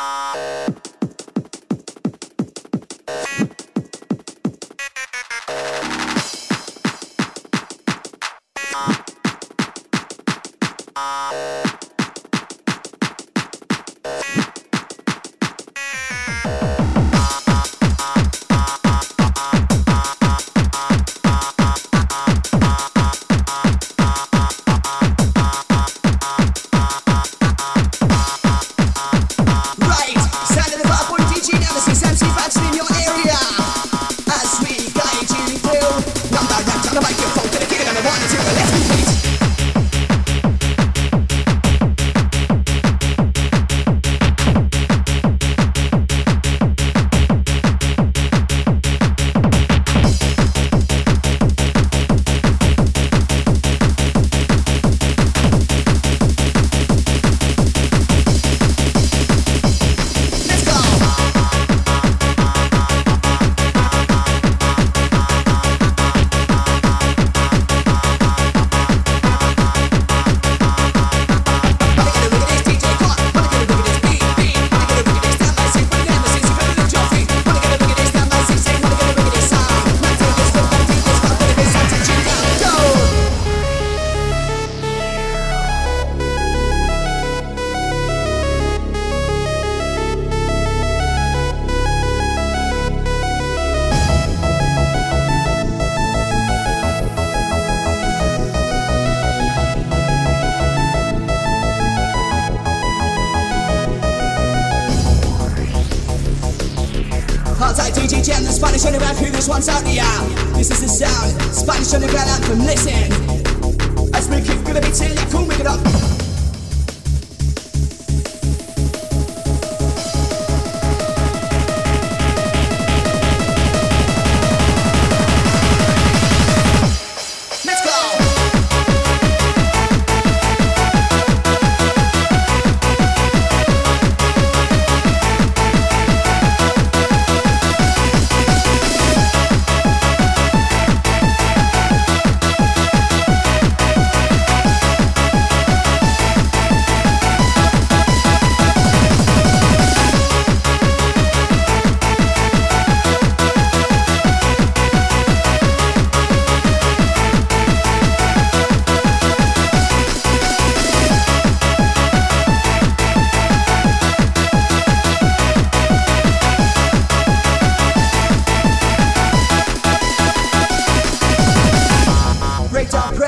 Música Tight DJ Jam, the Spanish underground crew, this one's out the out. This is the sound, Spanish underground anthem, listen. As we kick gonna be till you cool, make it up.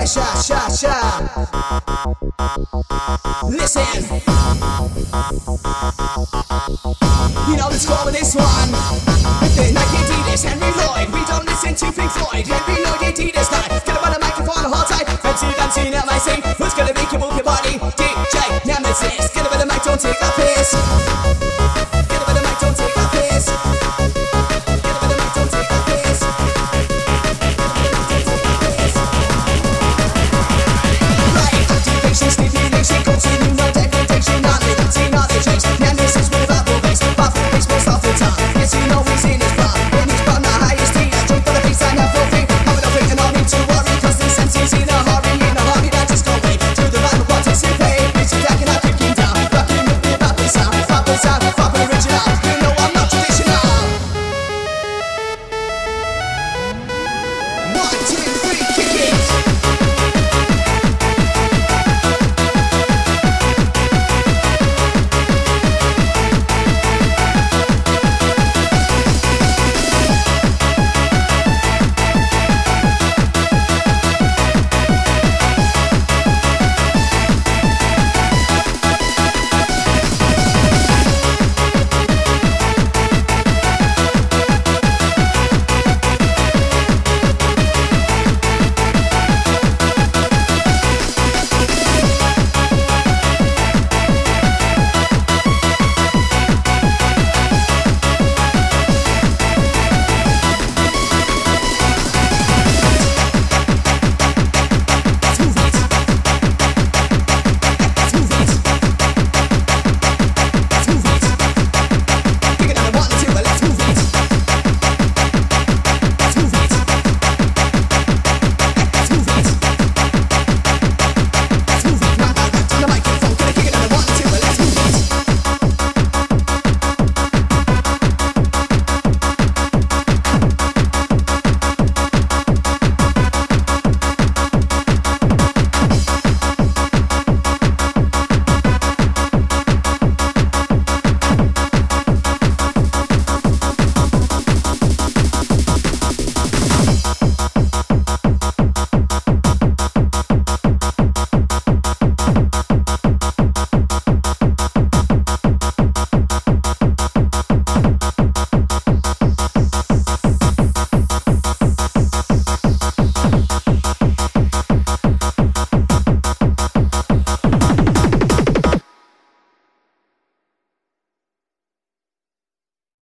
Pressure, sha sha. Listen. You know the score with this one. With the Nike Adidas, Henry Lloyd. We don't listen to Pink Floyd. Henry Lloyd Adidas night. Get up on the microphone whole time. Fancy dancing at my sing. Who's gonna make you move your body? DJ Nemesis. Get up on the mic, don't take a piss.